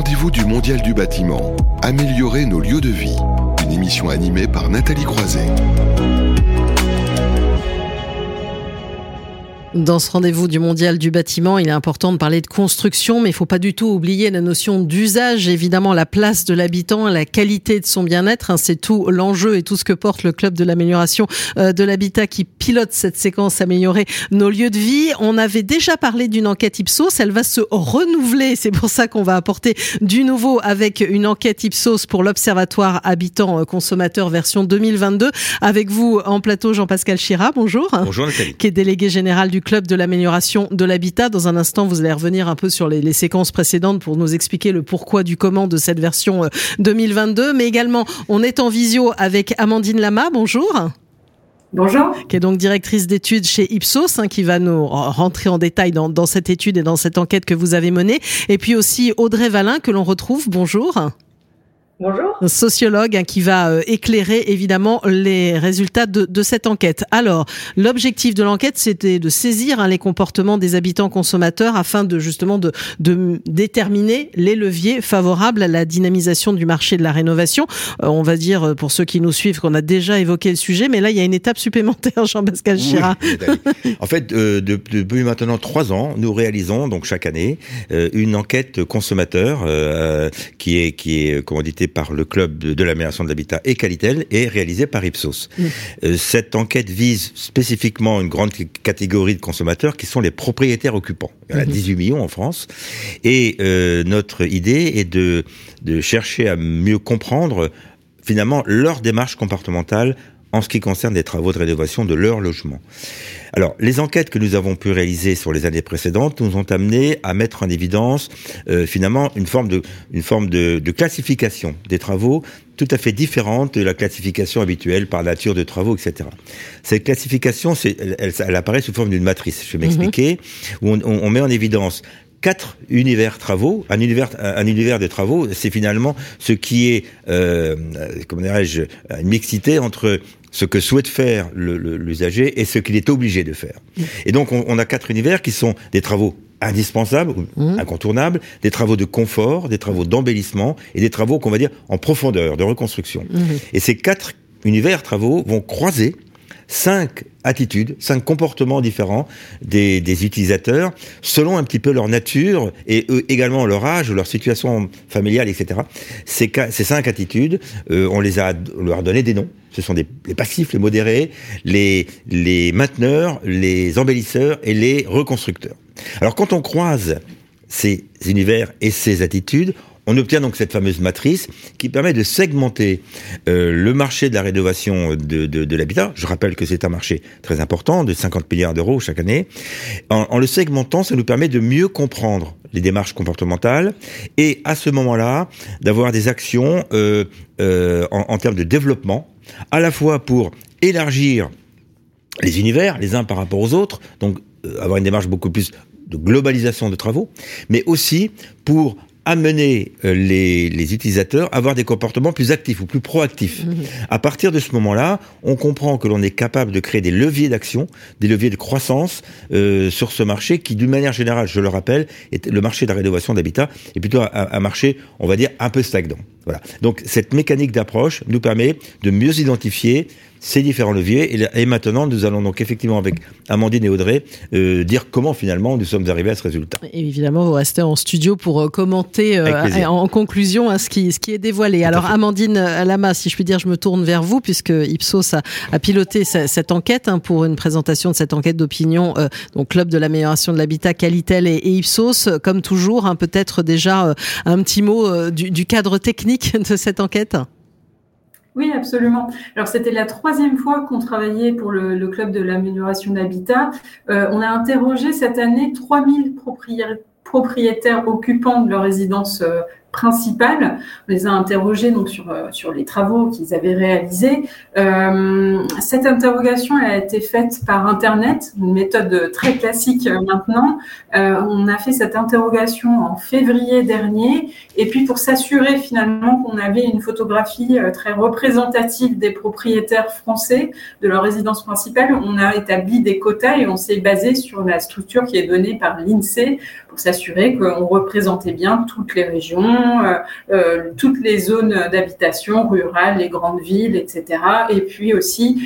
rendez-vous du Mondial du bâtiment. Améliorer nos lieux de vie. Une émission animée par Nathalie Croiset. Dans ce rendez-vous du mondial du bâtiment, il est important de parler de construction, mais il ne faut pas du tout oublier la notion d'usage, évidemment la place de l'habitant, la qualité de son bien-être. Hein, c'est tout l'enjeu et tout ce que porte le club de l'amélioration euh, de l'habitat qui pilote cette séquence améliorer nos lieux de vie. On avait déjà parlé d'une enquête Ipsos, elle va se renouveler. C'est pour ça qu'on va apporter du nouveau avec une enquête Ipsos pour l'Observatoire Habitant Consommateur version 2022. Avec vous en plateau Jean-Pascal Chira, bonjour. Bonjour Nathalie. Qui est délégué général du club de l'amélioration de l'habitat. Dans un instant, vous allez revenir un peu sur les, les, séquences précédentes pour nous expliquer le pourquoi du comment de cette version 2022. Euh, Mais également, on est en visio avec Amandine Lama. Bonjour. Bonjour. Qui est donc directrice d'études chez Ipsos, hein, qui va nous rentrer en détail dans, dans cette étude et dans cette enquête que vous avez menée. Et puis aussi Audrey Valin, que l'on retrouve. Bonjour. Bonjour. Sociologue hein, qui va euh, éclairer évidemment les résultats de, de cette enquête. Alors, l'objectif de l'enquête, c'était de saisir hein, les comportements des habitants consommateurs afin de justement de, de, déterminer les leviers favorables à la dynamisation du marché de la rénovation. Euh, on va dire euh, pour ceux qui nous suivent qu'on a déjà évoqué le sujet, mais là il y a une étape supplémentaire, Jean-Pascal Chira. Oui, en fait, euh, depuis maintenant trois ans, nous réalisons donc chaque année euh, une enquête consommateur qui est qui est comment dit par le club de, de l'amélioration de l'habitat et Qualitel et réalisé par Ipsos. Mmh. Euh, cette enquête vise spécifiquement une grande catégorie de consommateurs qui sont les propriétaires occupants. Il y en a mmh. 18 millions en France. Et euh, notre idée est de, de chercher à mieux comprendre finalement leur démarche comportementale en ce qui concerne les travaux de rénovation de leur logement. Alors, les enquêtes que nous avons pu réaliser sur les années précédentes nous ont amené à mettre en évidence euh, finalement une forme de une forme de, de, classification des travaux tout à fait différente de la classification habituelle par nature de travaux, etc. Cette classification, elle, elle, elle, apparaît sous forme d'une matrice. Je vais m'expliquer mm-hmm. où on, on, met en évidence quatre univers travaux. Un univers, un univers de travaux, c'est finalement ce qui est, euh, comment dirais-je, une mixité entre ce que souhaite faire l'usager et ce qu'il est obligé de faire. Et donc, on, on, a quatre univers qui sont des travaux indispensables, mmh. incontournables, des travaux de confort, des travaux d'embellissement et des travaux qu'on va dire en profondeur, de reconstruction. Mmh. Et ces quatre univers travaux vont croiser cinq attitudes, cinq comportements différents des, utilisateurs, selon un petit peu leur nature et eux, également leur âge, leur situation familiale, etc. Ces, cinq attitudes, euh, on les a, leur a donné des noms. Ce sont les passifs, les modérés, les mainteneurs, les embellisseurs et les reconstructeurs. Alors quand on croise ces univers et ces attitudes, on obtient donc cette fameuse matrice qui permet de segmenter euh, le marché de la rénovation de, l'habitat. Je rappelle que c'est un marché très important, de 50 milliards d'euros chaque année. En, le segmentant, ça nous permet de mieux comprendre les démarches comportementales et à ce moment-là d'avoir des actions euh, euh, en, termes de développement, à la fois pour élargir les univers les uns par rapport aux autres, donc avoir une démarche beaucoup plus de globalisation de travaux, mais aussi pour amener euh, les, les, utilisateurs à avoir des comportements plus actifs ou plus proactifs. Mmh. À partir de ce moment-là, on comprend que l'on est capable de créer des leviers d'action, des leviers de croissance euh, sur ce marché qui, d'une manière générale, je le rappelle, est le marché de la rénovation d'habitat est plutôt un, un, marché, on va dire, un peu stagnant. Voilà. Donc cette mécanique d'approche nous permet de mieux identifier ces différents leviers. Et, et, maintenant, nous allons donc effectivement avec Amandine et Audrey euh, dire comment finalement nous sommes arrivés à ce résultat. Et évidemment, vous restez en studio pour euh, commenter euh, en conclusion hein, ce, qui, ce qui est dévoilé. Tout Alors Amandine Lama, si je puis dire, je me tourne vers vous puisque Ipsos a, a piloté cette, cette enquête hein, pour une présentation de cette enquête d'opinion, euh, donc Club de l'amélioration de l'habitat, Qualitel et, et, Ipsos. Comme toujours, hein, peut-être déjà euh, un petit mot euh, du, du cadre technique de cette enquête. Oui, absolument. Alors, c'était la troisième fois qu'on travaillait pour le, club de l'amélioration d'habitat. Euh, on a interrogé cette année 3000 propriétaires, propriétaires occupants de leur résidence On les a interrogés donc sur euh, sur les travaux qu'ils avaient réalisés. Euh, cette interrogation a été faite par internet, une méthode très classique maintenant. Euh, on a fait cette interrogation en février dernier, et puis pour s'assurer finalement qu'on avait une photographie très représentative des propriétaires français de leur résidence principale, on a établi des quotas et on s'est basé sur la structure qui est donnée par l'INSEE pour s'assurer qu'on représentait bien toutes les régions toutes les zones d'habitation rurales, les grandes villes, etc. Et puis aussi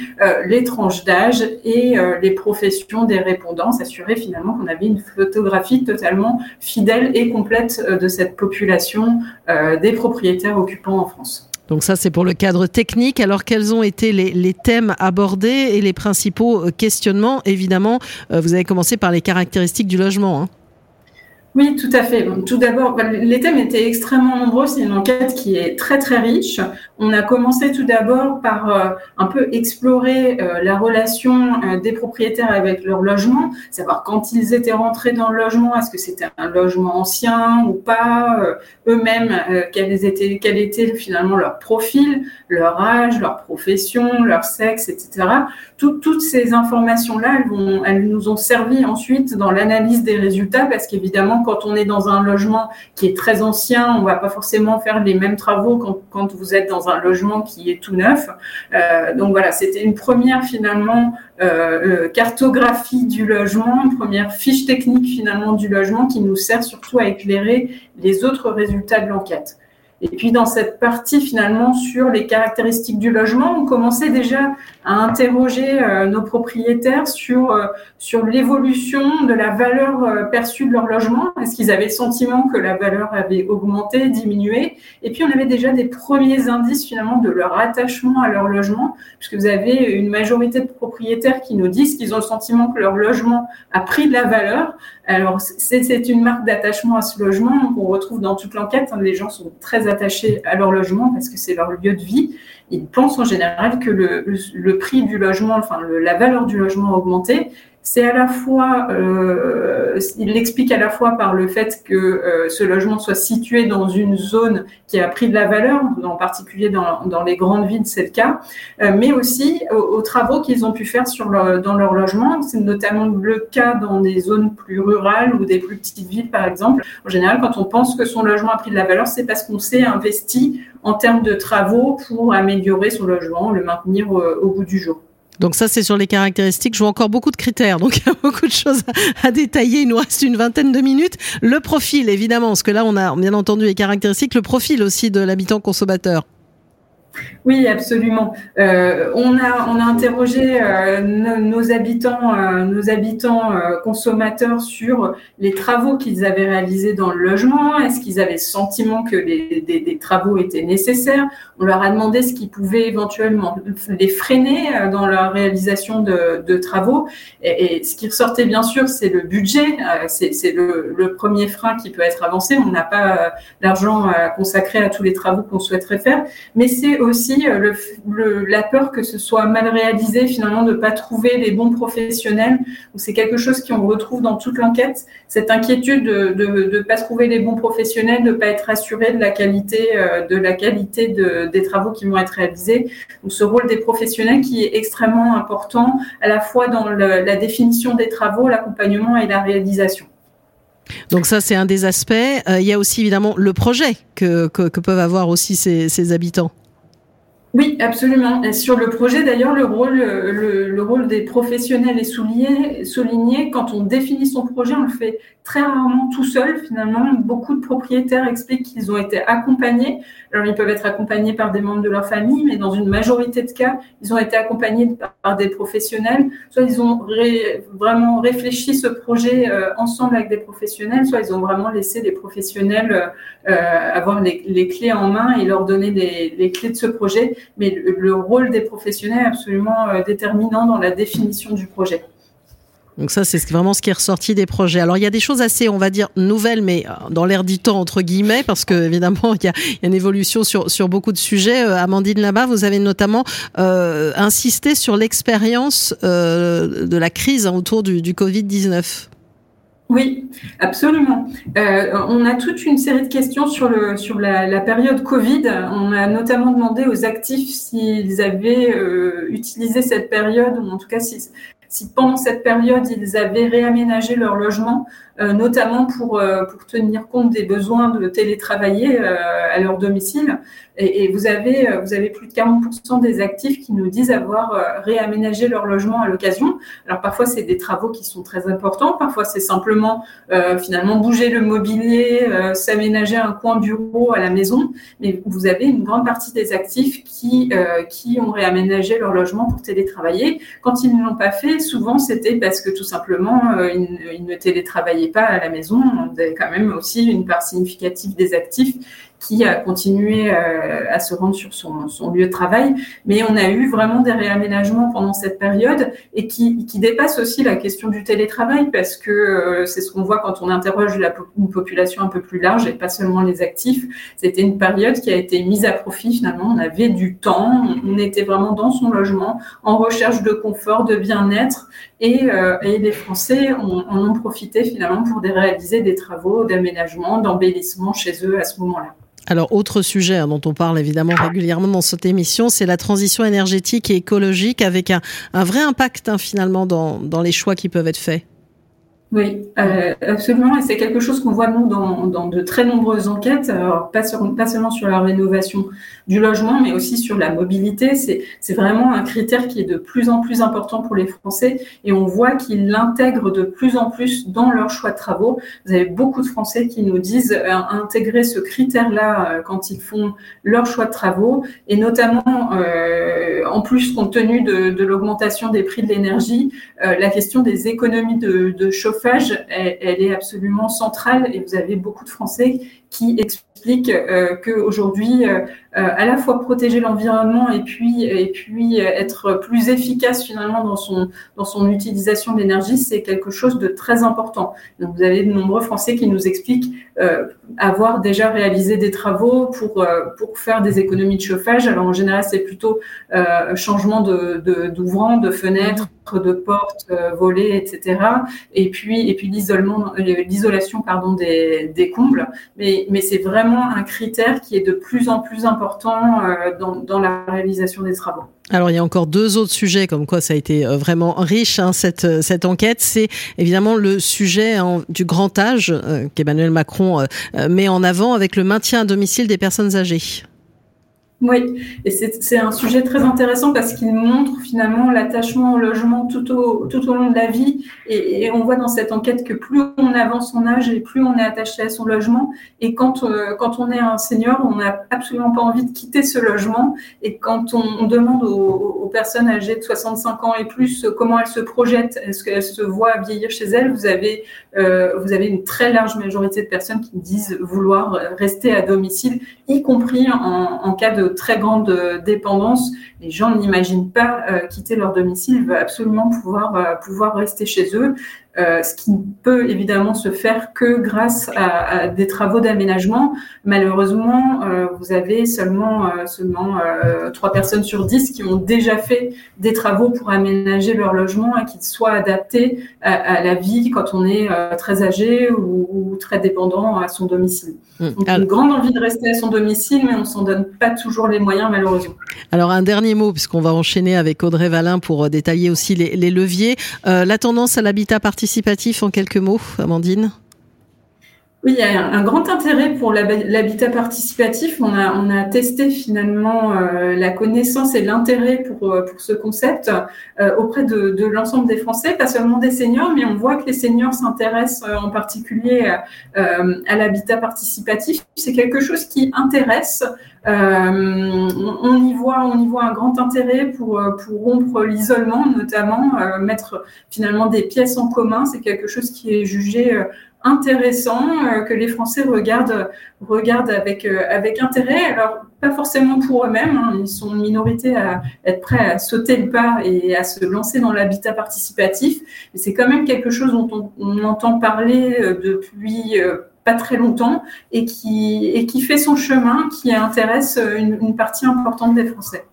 les tranches d'âge et les professions des répondants, s'assurer finalement qu'on avait une photographie totalement fidèle et complète de cette population des propriétaires occupants en France. Donc ça, c'est pour le cadre technique. Alors, quels ont été les, thèmes abordés et les principaux euh, questionnements? Évidemment, euh, vous avez commencé par les caractéristiques du logement. Hein. Oui, tout à fait. tout d'abord, bah, les thèmes étaient extrêmement nombreux. C'est une enquête qui est très très riche. On a commencé tout d'abord par euh, un peu explorer euh, la relation euh, des propriétaires avec leur logement, savoir quand ils étaient rentrés dans le logement, est-ce que c'était un logement ancien ou pas, eux-mêmes quel était finalement leur profil, leur âge, leur profession, leur sexe, etc. toutes ces informations-là, elles, elles nous ont servi ensuite dans l'analyse des résultats parce qu'évidemment quand on est dans un logement qui est très ancien, on va pas forcément faire les mêmes travaux quand, quand vous êtes dans un logement qui est tout neuf. Euh, donc voilà, c'était une première finalement euh, euh, cartographie du logement, une première fiche technique finalement du logement qui nous sert surtout à éclairer les autres résultats de l'enquête. Et puis dans cette partie finalement sur les caractéristiques du logement, on commençait déjà à interroger euh, nos propriétaires sur euh, sur l'évolution de la valeur euh, perçue de leur logement. Est-ce qu'ils avaient le sentiment que la valeur avait augmenté, diminué? Et puis on avait déjà des premiers indices finalement de leur attachement à leur logement, puisque vous avez une majorité de propriétaires qui nous disent qu'ils ont le sentiment que leur logement a pris de la valeur. Alors c'est une marque d'attachement à ce logement qu'on retrouve dans toute l'enquête. Les gens sont très attachés à leur logement parce que c'est leur lieu de vie ils pensent en général que le, le prix du logement, enfin la valeur du logement a augmenté c'est à la fois, euh, il l'explique à la fois par le fait que euh, ce logement soit situé dans une zone qui a pris de la valeur, en particulier dans, les grandes villes, c'est le cas, euh, mais aussi aux, travaux qu'ils ont pu faire dans leur logement. C'est notamment le cas dans des zones plus rurales ou des plus petites villes, par exemple. En général, quand on pense que son logement a pris de la valeur, c'est parce qu'on s'est investi en termes de travaux pour améliorer son logement, le maintenir au bout du jour. Donc ça, c'est sur les caractéristiques. Je vois encore beaucoup de critères, donc il y a beaucoup de choses à, détailler. Il nous reste une vingtaine de minutes. Le profil, évidemment, parce que là, on a bien entendu les caractéristiques, le profil aussi de l'habitant consommateur. Oui, absolument. Euh, on, a, interrogé euh, nos, habitants, euh, nos habitants consommateurs sur les travaux qu'ils avaient réalisés dans le logement. Est-ce qu'ils avaient le sentiment que des, travaux étaient nécessaires? On leur a demandé ce qui pouvait éventuellement les freiner dans la réalisation de, travaux. Et, ce qui ressortait bien sûr, c'est le budget. c'est le, premier frein qui peut être avancé. On n'a pas l'argent consacré à tous les travaux qu'on souhaiterait faire, mais c'est aussi euh, la peur que ce soit mal réalisé, finalement, de ne pas trouver les bons professionnels. C'est quelque chose qu'on retrouve dans toute l'enquête, cette inquiétude de ne pas trouver les bons professionnels, de ne pas être assuré de la qualité, euh, des travaux qui vont être réalisés. Donc, ce rôle des professionnels qui est extrêmement important, à la fois dans la définition des travaux, l'accompagnement et la réalisation. Donc ça, c'est un des aspects. Euh, il y a aussi évidemment le projet que, peuvent avoir aussi ces habitants. Oui, absolument. Et sur le projet, d'ailleurs, le rôle, le, le, rôle des professionnels est souligné, souligné. Quand on définit son projet, on le fait très rarement tout seul. Finalement, beaucoup de propriétaires expliquent qu'ils ont été accompagnés. Alors, ils peuvent être accompagnés par des membres de leur famille, mais dans une majorité de cas, ils ont été accompagnés par, des professionnels. Soit ils ont vraiment réfléchi ce projet euh, ensemble avec des professionnels, soit ils ont vraiment laissé des professionnels euh, euh avoir les, les, clés en main et leur donner des, les clés de ce projet mais le, rôle des professionnels est absolument euh, déterminant dans la définition du projet. Donc ça, c'est vraiment ce qui est ressorti des projets. Alors il y a des choses assez, on va dire, nouvelles, mais euh, dans l'air du temps, entre guillemets, parce que évidemment, il y a, une évolution sur, sur beaucoup de sujets. Euh, Amandine là-bas, vous avez notamment insisté sur l'expérience de la crise autour du, du Covid-19. Oui, absolument. Euh, on a toute une série de questions sur, le, sur la, période Covid. On a notamment demandé aux actifs s'ils avaient euh, utilisé cette période, ou en tout cas si pendant cette période ils avaient réaménagé leur logement, notamment pour, pour tenir compte des besoins de télétravailler à leur domicile. Et, vous, avez, vous avez plus de 40% des actifs qui nous disent avoir réaménagé leur logement à l'occasion. Alors parfois, c'est des travaux qui sont très importants, parfois c'est simplement finalement bouger le mobilier, s'aménager un coin bureau à la maison, mais vous avez une grande partie des actifs qui, qui ont réaménagé leur logement pour télétravailler. Quand ils ne l'ont pas fait, souvent c'était parce que tout simplement, ils, ils ne télétravaillaient pas à la maison. Vous avez quand même aussi une part significative des actifs qui a continué euh, à se rendre sur son, lieu de travail. Mais on a eu vraiment des réaménagements pendant cette période et qui, qui dépassent aussi la question du télétravail parce que euh, c'est ce qu'on voit quand on interroge une population un peu plus large et pas seulement les actifs. C'était une période qui a été mise à profit finalement. On avait du temps, on était vraiment dans son logement en recherche de confort, de bien-être et, euh, et, les Français en ont profité finalement pour réaliser des travaux d'aménagement, d'embellissement chez eux à ce moment-là. Alors, autre sujet hein, dont on parle évidemment régulièrement dans cette émission, c'est la transition énergétique et écologique avec un, vrai impact hein, finalement dans les choix qui peuvent être faits. Oui, euh, absolument. Et c'est quelque chose qu'on voit, nous, dans, de très nombreuses enquêtes, pas, seulement sur la rénovation du logement, mais aussi sur la mobilité. C'est vraiment un critère qui est de plus en plus important pour les Français et on voit qu'ils l'intègrent de plus en plus dans leur choix de travaux. Vous avez beaucoup de Français qui nous disent euh, intégrer ce critère-là euh, quand ils font leur choix de travaux et notamment, en plus, compte tenu de, l'augmentation des prix de l'énergie, la question des économies de, de chauffage elle, est absolument centrale et vous avez beaucoup de Français qui expliquent euh, qu'aujourd'hui, euh, à la fois protéger l'environnement et puis, et puis être plus efficace finalement dans son, dans son utilisation d'énergie, c'est quelque chose de très important. Donc, vous avez de nombreux Français qui nous expliquent euh, avoir déjà réalisé des travaux pour, euh, pour faire des économies de chauffage. Alors en général, c'est plutôt euh, changement de, d'ouvrants, de, fenêtres, de portes, volets, etc. Et puis, et puis l'isolement, l'isolation pardon des, des combles. Mais, mais c'est vraiment un critère qui est de plus en plus important dans, dans la réalisation des travaux. Alors il y a encore deux autres sujets comme quoi ça a été euh, vraiment riche hein, cette euh, cette enquête. C'est évidemment le sujet hein, du grand âge euh, qu'Emmanuel Macron met en avant avec le maintien à domicile des personnes âgées. Oui, et c'est un sujet très intéressant parce qu'il montre finalement l'attachement au logement tout au, long de la vie. Et, on voit dans cette enquête que plus on avance son âge et plus on est attaché à son logement. Et quand, euh, quand on est un senior, on n'a absolument pas envie de quitter ce logement. Et quand on, demande aux, personnes âgées de 65 ans et plus comment elles se projettent, est-ce qu'elles se voient vieillir chez elles, vous avez, euh, vous avez une très large majorité de personnes qui disent vouloir rester à domicile, y compris en, cas de très grande euh, dépendance. Les gens n'imaginent pas euh, quitter leur domicile, ils veulent absolument pouvoir, euh, pouvoir rester chez eux. Euh, ce qui peut évidemment se faire que grâce à, à des travaux d'aménagement. Malheureusement, euh, vous avez seulement euh, seulement trois personnes sur dix qui ont déjà fait des travaux pour aménager leur logement et qu'ils soient adaptés à, à, la vie quand on est très âgé ou, ou, très dépendant à son domicile. Mmh. Donc, une grande envie de rester à son domicile, mais on s'en donne pas toujours les moyens malheureusement. Alors un dernier mot, puisqu'on va enchaîner avec Audrey Valin pour détailler aussi les, les leviers. la tendance à l'habitat participatif participatif en quelques mots, Amandine? Oui, il y a un grand intérêt pour l'habitat participatif. On a, testé finalement euh, la connaissance et l'intérêt pour, euh, pour ce concept euh, auprès de l'ensemble des Français, pas seulement des seniors, mais on voit que les seniors s'intéressent en particulier à l'habitat participatif. C'est quelque chose qui intéresse. On, y voit, on y voit un grand intérêt pour, pour rompre l'isolement, notamment mettre finalement des pièces en commun. C'est quelque chose qui est jugé intéressant euh, que les Français regardent, regardent avec, euh, avec intérêt. Alors, pas forcément pour eux-mêmes, hein, ils sont une minorité à être prêts à sauter le pas et à se lancer dans l'habitat participatif, mais c'est quand même quelque chose dont on, entend parler euh, depuis pas très longtemps et qui, et qui fait son chemin, qui intéresse une, partie importante des Français.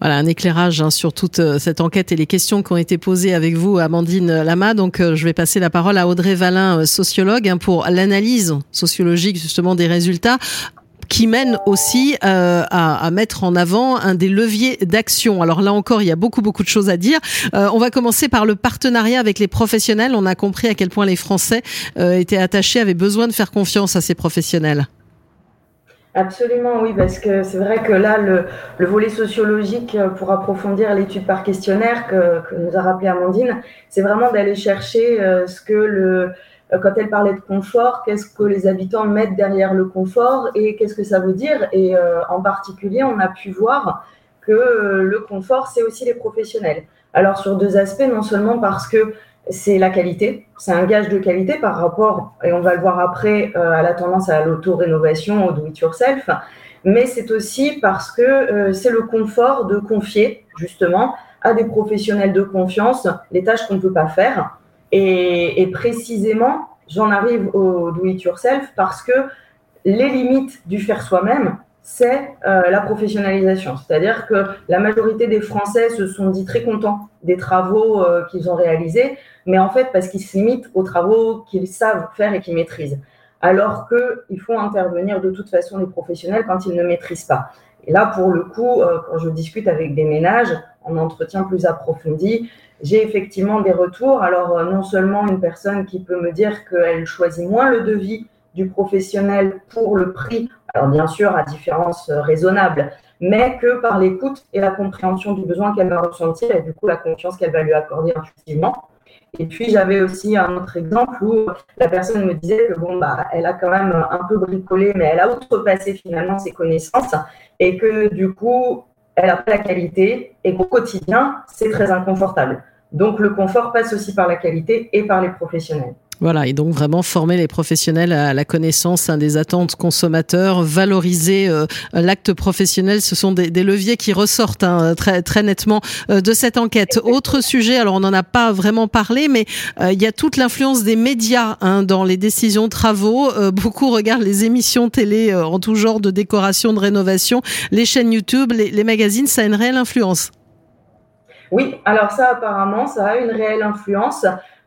Voilà, un éclairage hein, sur toute euh, cette enquête et les questions qui ont été posées avec vous, Amandine Lama. Donc, euh, je vais passer la parole à Audrey Valin, euh, sociologue, hein, pour l'analyse sociologique justement des résultats. Qui mène aussi à, mettre en avant un des leviers d'action. Alors là encore, il y a beaucoup beaucoup de choses à dire. on va commencer par le partenariat avec les professionnels. On a compris à quel point les Français étaient attachés, avaient besoin de faire confiance à ces professionnels. Absolument, oui, parce que c'est vrai que là, le, volet sociologique euh, pour approfondir l'étude par questionnaire que, nous a rappelé Amandine, c'est vraiment d'aller chercher euh, ce que le, euh, quand elle parlait de confort, qu'est-ce que les habitants mettent derrière le confort et qu'est-ce que ça veut dire? Et en particulier, on a pu voir que le confort, c'est aussi les professionnels. Alors sur deux aspects, non seulement parce que c'est la qualité. C'est un gage de qualité par rapport, et on va le voir après, euh, à la tendance à l'auto-rénovation, au do-it-yourself. Mais c'est aussi parce que euh, c'est le confort de confier, justement, à des professionnels de confiance les tâches qu'on ne peut pas faire. Et, précisément, j'en arrive au do-it-yourself parce que les limites du faire soi-même, c'est euh, la professionnalisation. C'est-à-dire que la majorité des Français se sont dit très contents des travaux euh, qu'ils ont réalisés, mais en fait parce qu'ils se limitent aux travaux qu'ils savent faire et qu'ils maîtrisent. Alors qu'il faut intervenir de toute façon les professionnels quand ils ne maîtrisent pas. Et là, pour le coup, euh, quand je discute avec des ménages en entretien plus approfondi, j'ai effectivement des retours. Alors, non seulement une personne qui peut me dire qu'elle choisit moins le devis du professionnel pour le prix alors bien sûr à différence euh, raisonnable, mais que par l'écoute et la compréhension du besoin qu'elle va ressentir et du coup la confiance qu'elle va lui accorder intuitivement. Et puis j'avais aussi un autre exemple où la personne me disait que bon bah elle a quand même un peu bricolé, mais elle a outrepassé finalement ses connaissances et que du coup elle a pas la qualité et qu'au quotidien c'est très inconfortable. Donc le confort passe aussi par la qualité et par les professionnels. Voilà, et donc vraiment former les professionnels à la connaissance hein, des attentes consommateurs, valoriser euh, l'acte professionnel, ce sont des, leviers qui ressortent hein, très, très nettement euh, de cette enquête. Autre sujet, alors on n'en a pas vraiment parlé, mais euh, il y a toute l'influence des médias hein, dans les décisions travaux. beaucoup regardent les émissions télé en tout genre de décoration, de rénovation, les chaînes YouTube, les, les magazines, ça a une réelle influence. Oui, alors ça apparemment, ça a une réelle influence.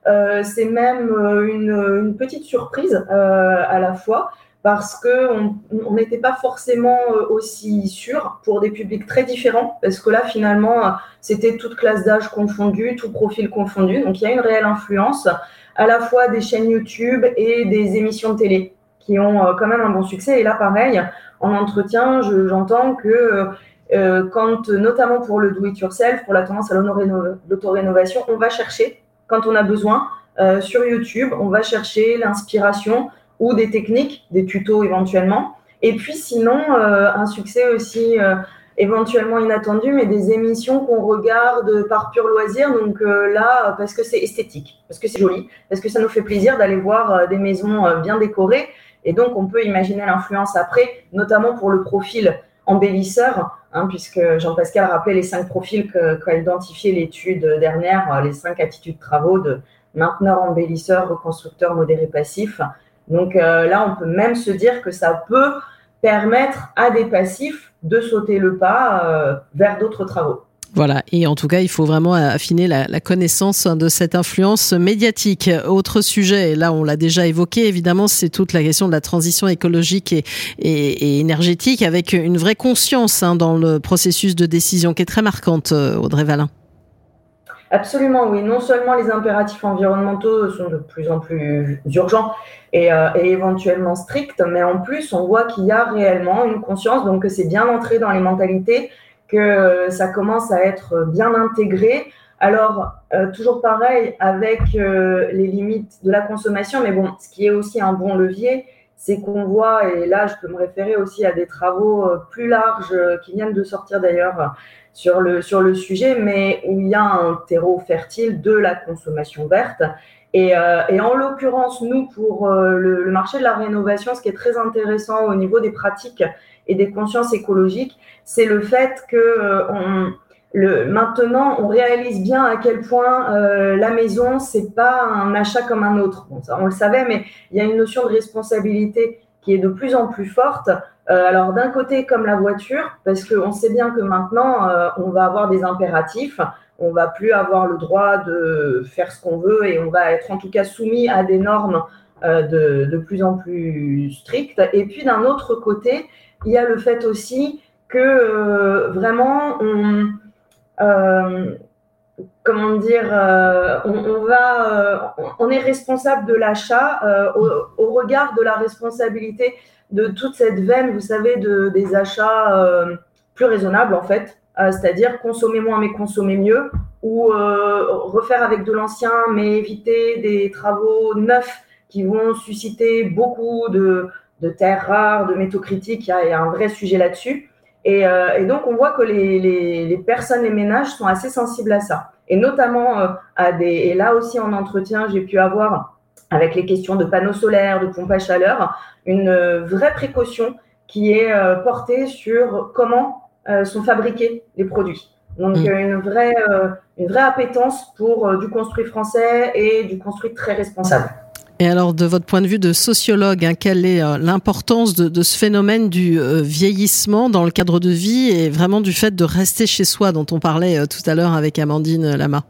Euh, c'est même euh, une, petite surprise euh, à la fois parce qu'on n'était pas forcément aussi sûr pour des publics très différents, parce que là, finalement, c'était toute classe d'âge confondue, tout profil confondu. Donc, il y a une réelle influence à la fois des chaînes YouTube et des émissions de télé qui ont quand même un bon succès. Et là, pareil, en entretien, j'entends que quand, notamment pour le do-it-yourself, pour la tendance à l'autorénovation, on va chercher quand on a besoin. Euh, sur YouTube, on va chercher l'inspiration ou des techniques, des tutos éventuellement. Et puis sinon, euh, un succès aussi euh, éventuellement inattendu, mais des émissions qu'on regarde par pur loisir. Donc là, parce que c'est esthétique, parce que c'est joli, parce que ça nous fait plaisir d'aller voir des maisons bien décorées. Et donc, on peut imaginer l'influence après, notamment pour le profil embellisseur, hein, puisque Jean-Pascal rappelait les cinq profils qu'a identifié l'étude dernière, euh, les cinq attitudes de travaux de mainteneur, embellisseur, reconstructeur, modéré, passif. Donc euh, là, on peut même se dire que ça peut permettre à des passifs de sauter le pas euh, vers d'autres travaux. Voilà, et en tout cas, il faut vraiment affiner la, connaissance de cette influence médiatique. Autre sujet, là on l'a déjà évoqué, évidemment, c'est toute la question de la transition écologique et, énergétique, avec une vraie conscience hein, dans le processus de décision qui est très marquante, euh, Audrey Valin. Absolument, oui. Non seulement les impératifs environnementaux sont de plus en plus urgents et, euh, et éventuellement stricts, mais en plus, on voit qu'il y a réellement une conscience, donc que c'est bien entré dans les mentalités que ça commence à être bien intégré. Alors, euh, toujours pareil avec euh, les limites de la consommation, mais bon, ce qui est aussi un bon levier, c'est qu'on voit, et là je peux me référer aussi à des travaux euh, plus larges qui viennent de sortir d'ailleurs sur le, sur le sujet, mais où il y a un terreau fertile de la consommation verte. Et, et en l'occurrence, nous, pour le, le, marché de la rénovation, ce qui est très intéressant au niveau des pratiques et des consciences écologiques, c'est le fait que euh, maintenant, on réalise bien à quel point euh, la maison, c'est pas un achat comme un autre. on le savait, mais il y a une notion de responsabilité qui est de plus en plus forte. Euh, alors d'un côté, comme la voiture, parce qu'on sait bien que maintenant, on va avoir des impératifs, on va plus avoir le droit de faire ce qu'on veut et on va être en tout cas soumis à des normes de, de, plus en plus strictes. Et puis d'un autre côté, il y a le fait aussi que vraiment on, comment dire, on, va, on est responsable de l'achat au, au, regard de la responsabilité de toute cette veine, vous savez, de, des achats plus raisonnables en fait, c'est-à-dire consommer moins mais consommer mieux, ou euh, refaire avec de l'ancien mais éviter des travaux neufs qui vont susciter beaucoup de, de terres rares, de métaux critiques. Il y a, un vrai sujet là-dessus. Et, euh, et, donc, on voit que les, les, les, personnes, les ménages sont assez sensibles à ça. Et notamment euh, à des. Et là aussi, en entretien, j'ai pu avoir, avec les questions de panneaux solaires, de pompes à chaleur, une vraie précaution qui est portée sur comment euh, sont fabriqués les produits. Donc mm. euh, une, vraie, euh, une vraie appétence pour du construit français et du construit très responsable. Et alors, de votre point de vue de sociologue, hein, quelle est l'importance de, ce phénomène du vieillissement dans le cadre de vie et vraiment du fait de rester chez soi, dont on parlait tout à l'heure avec Amandine Lama?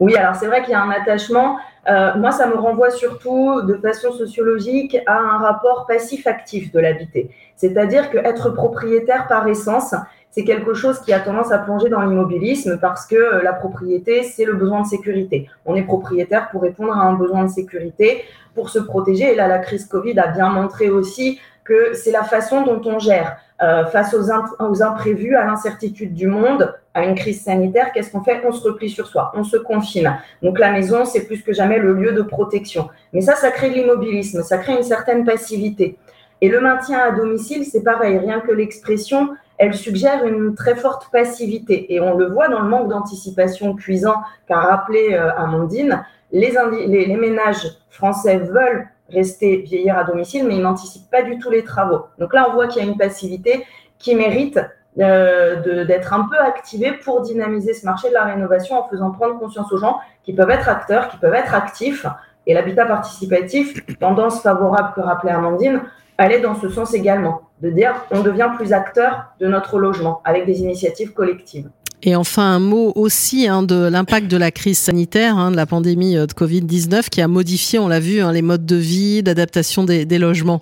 Oui, alors c'est vrai qu'il y a un attachement. Euh, moi, ça me renvoie surtout de façon sociologique à un rapport passif-actif de l'habité. C'est-à-dire qu'être propriétaire par essence, c'est quelque chose qui a tendance à plonger dans l'immobilisme parce que la propriété, c'est le besoin de sécurité. On est propriétaire pour répondre à un besoin de sécurité, pour se protéger. Et là, la crise Covid a bien montré aussi que c'est la façon dont on gère. Euh, face aux, aux, imprévus, à l'incertitude du monde, à une crise sanitaire, qu'est-ce qu'on fait? On se replie sur soi, on se confine. Donc la maison, c'est plus que jamais le lieu de protection. Mais ça, ça crée de l'immobilisme, ça crée une certaine passivité. Et le maintien à domicile, c'est pareil, rien que l'expression, elle suggère une très forte passivité. Et on le voit dans le manque d'anticipation cuisant qu'a rappelé euh, Amandine. Les, ménages français veulent rester vieillir à domicile, mais ils n'anticipent pas du tout les travaux. Donc là, on voit qu'il y a une passivité qui mérite euh, d'être un peu activée pour dynamiser ce marché de la rénovation en faisant prendre conscience aux gens qui peuvent être acteurs, qui peuvent être actifs. Et l'habitat participatif, tendance favorable que rappelait Amandine, allait dans ce sens également, de dire on devient plus acteur de notre logement avec des initiatives collectives. Et enfin, un mot aussi hein, de l'impact de la crise sanitaire, hein, de la pandémie euh, de Covid-19, qui a modifié, on l'a vu, hein, les modes de vie, d'adaptation des, des, logements.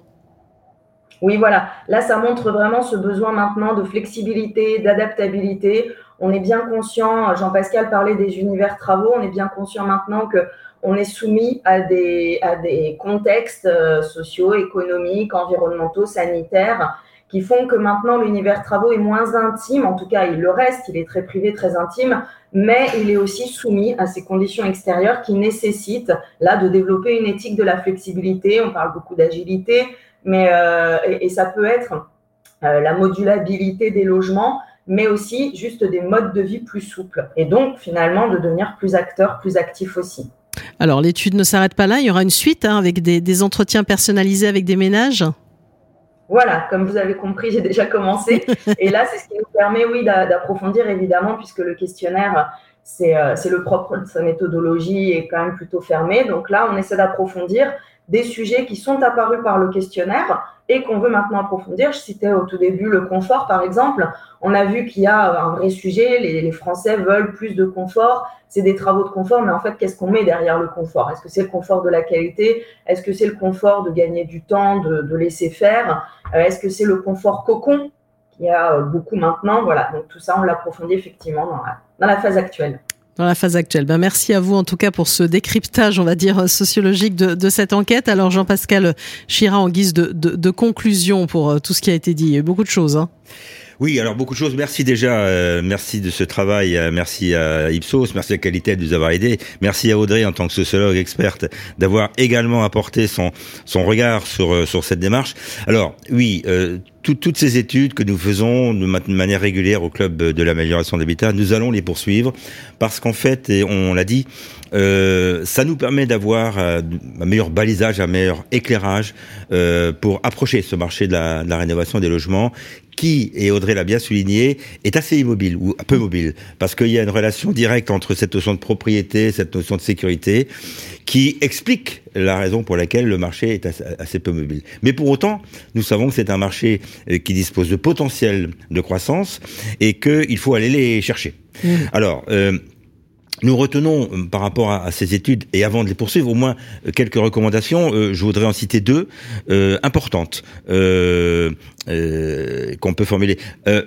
Oui, voilà. Là, ça montre vraiment ce besoin maintenant de flexibilité, d'adaptabilité. On est bien conscient, Jean-Pascal parlait des univers travaux, on est bien conscient maintenant que on est soumis à des, contextes euh, sociaux, économiques, environnementaux, sanitaires qui font que maintenant l'univers travaux est moins intime, en tout cas il le reste, il est très privé, très intime, mais il est aussi soumis à ces conditions extérieures qui nécessitent là de développer une éthique de la flexibilité, on parle beaucoup d'agilité, mais euh, et, ça peut être euh, la modulabilité des logements, mais aussi juste des modes de vie plus souples, et donc finalement de devenir plus acteur, plus actif aussi. Alors l'étude ne s'arrête pas là, il y aura une suite hein, avec des, des entretiens personnalisés avec des ménages voilà, comme vous avez compris, j'ai déjà commencé. Et là, c'est ce qui nous permet, oui, d'approfondir, évidemment, puisque le questionnaire, euh, c'est le propre de sa méthodologie est quand même plutôt fermé. Donc là, on essaie d'approfondir des sujets qui sont apparus par le questionnaire et qu'on veut maintenant approfondir. Je citais au tout début le confort, par exemple. On a vu qu'il y a un vrai sujet. Les, Français veulent plus de confort. C'est des travaux de confort, mais en fait, qu'est-ce qu'on met derrière le confort? Est-ce que c'est le confort de la qualité? Est-ce que c'est le confort de gagner du temps, de, laisser faire? Euh, Est-ce que c'est le confort cocon qu'il y a beaucoup maintenant? Voilà, donc tout ça, on l'approfondit effectivement dans la phase actuelle dans la phase actuelle. Ben, merci à vous en tout cas pour ce décryptage, on va dire, sociologique de, de cette enquête. Alors Jean-Pascal Chira, en guise de, de, de, conclusion pour euh, tout ce qui a été dit, il y a eu beaucoup de choses. Hein. Oui, alors beaucoup de choses. Merci déjà, euh, merci de ce travail, euh, merci à Ipsos, merci à Qualité de nous avoir aidés, merci à Audrey en tant que sociologue experte d'avoir également apporté son son regard sur sur cette démarche. Alors oui, toutes ces études que nous faisons de manière régulière au club de l'amélioration de l'habitat, nous allons les poursuivre parce qu'en fait, et on l'a dit, euh, ça nous permet d'avoir euh, un meilleur balisage, un meilleur éclairage euh, pour approcher ce marché de la rénovation des logements qui, et Audrey l'a bien souligné, est assez immobile ou peu mobile, parce qu'il y a une relation directe entre cette notion de propriété, cette notion de sécurité, qui explique la raison pour laquelle le marché est assez, peu mobile. Mais pour autant, nous savons que c'est un marché euh, qui dispose de potentiel de croissance et qu'il faut aller les chercher. Mmh. Alors, euh, nous retenons euh, par rapport à, ces études et avant de les poursuivre au moins euh, quelques recommandations. Euh, je voudrais en citer deux importantes qu'on peut formuler.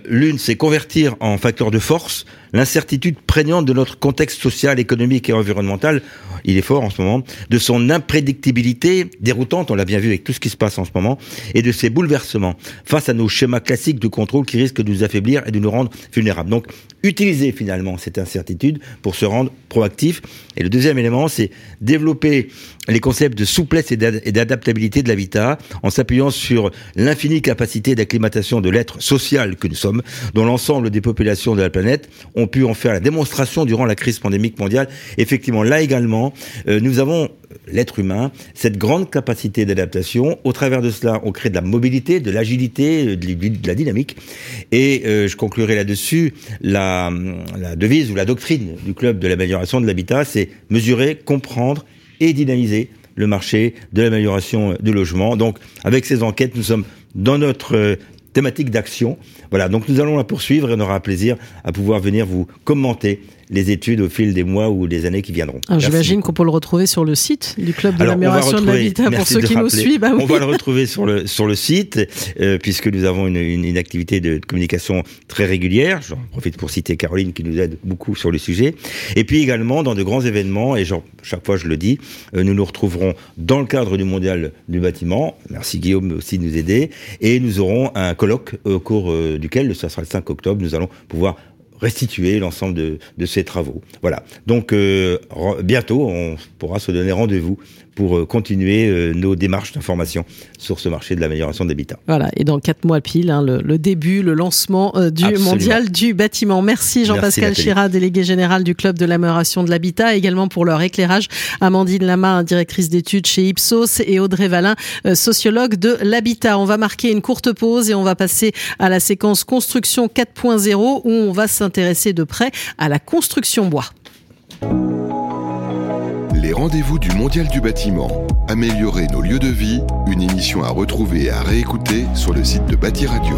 L'une, c'est convertir en facteur de force l'incertitude prégnante de notre contexte social, économique et environnemental. Il est fort en ce moment de son imprédictibilité déroutante. On l'a bien vu avec tout ce qui se passe en ce moment et de ses bouleversements face à nos schémas classiques de contrôle qui risquent de nous affaiblir et de nous rendre vulnérables. Donc, utiliser finalement cette incertitude pour se rendre proactif. Et le deuxième élément, c'est développer les concepts de souplesse et d'adaptabilité de l'habitat en s'appuyant sur l'infinie capacité d'acclimatation de l'être social que nous sommes, dont l'ensemble des populations de la planète ont pu en faire la démonstration durant la crise pandémique mondiale. Effectivement, là également, euh, nous avons l'être humain, cette grande capacité d'adaptation. Au travers de cela, on crée de la mobilité, de l'agilité, de la dynamique. Et euh, je conclurai là-dessus, la devise ou la doctrine du club de l'amélioration de l'habitat, c'est mesurer, comprendre et dynamiser le marché de l'amélioration du logement. Donc, avec ces enquêtes, nous sommes dans notre euh, thématique d'action. Voilà, donc nous allons la poursuivre et on aura plaisir à pouvoir venir vous commenter les études au fil des mois ou des années qui viendront. Ah, j'imagine qu'on peut le retrouver sur le site du club de l'amélioration de l'habitat pour ceux qui nous suivent. Bah on va le retrouver sur le sur le site euh, puisque nous avons une, une, une, activité de communication très régulière. J'en profite pour citer Caroline qui nous aide beaucoup sur le sujet. Et puis également dans de grands événements et genre, chaque fois je le dis, euh, nous nous retrouverons dans le cadre du mondial du bâtiment. Merci Guillaume aussi de nous aider et nous aurons un colloque au cours euh, duquel, ce sera le 5 octobre, nous allons pouvoir restituer l'ensemble de, de, ces travaux. Voilà. Donc euh, bientôt, on pourra se donner rendez-vous pour euh, continuer euh, nos démarches d'information sur ce marché de l'amélioration d'habitat. Voilà, et dans quatre mois pile, hein, le, le, début, le lancement du mondial du bâtiment. Merci Jean-Pascal Chira, délégué général du club de l'amélioration de l'habitat, également pour leur éclairage. Amandine Lama, directrice d'études chez Ipsos, et Audrey Valin, sociologue de l'habitat. On va marquer une courte pause et on va passer à la séquence construction 4.0 où on va s'intéresser de près à la construction bois les rendez-vous du Mondial du bâtiment. Améliorer nos lieux de vie, une émission à retrouver et à réécouter sur le site de Bâti Radio.